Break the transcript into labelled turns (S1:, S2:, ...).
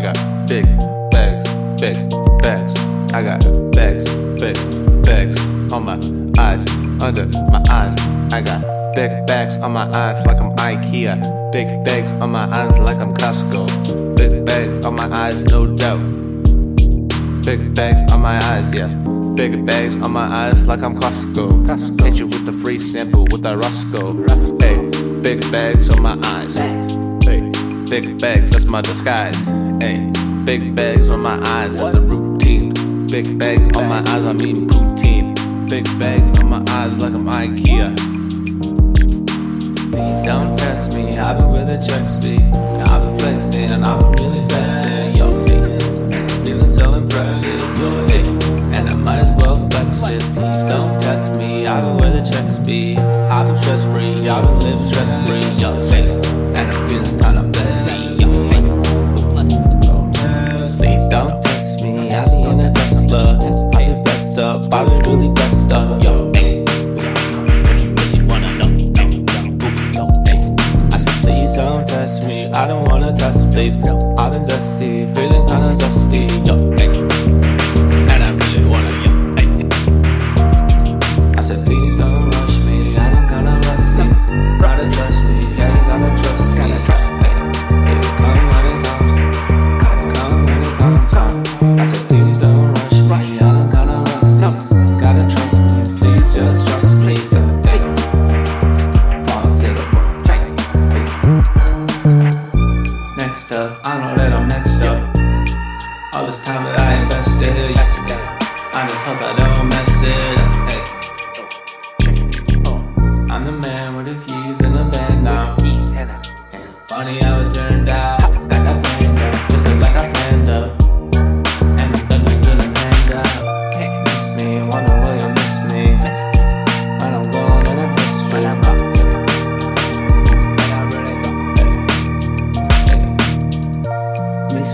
S1: I got big bags, big bags. I got bags, big bags on my eyes, under my eyes. I got big bags on my eyes like I'm IKEA. Big bags on my eyes like I'm Costco. Big bags on my eyes, no doubt. Big bags on my eyes, yeah. Big bags on my eyes like I'm Costco. Costco. Hit you with the free sample with that Roscoe. Hey, big bags on my eyes. Big bags, that's my disguise. Hey, big bags on my eyes, that's a routine. Big bags on my eyes, I mean poutine. Big bags on my eyes like I'm IKEA. Please don't test me, I've been with the check speed. I've been flexing and I've been really flexing. Yo, hey, feeling so impressive. Yo, hey, and I might as well flex it. Please don't test me, I've been with the check speed. I've been stress free, I've been living stress I don't wanna test, please. No, I've been dusty, feeling kinda dusty. Next up, I know that I'm next up. All this time that I invested, I just hope I don't mess it up. Hey. I'm the man with the keys in the band now. Funny how it turned out.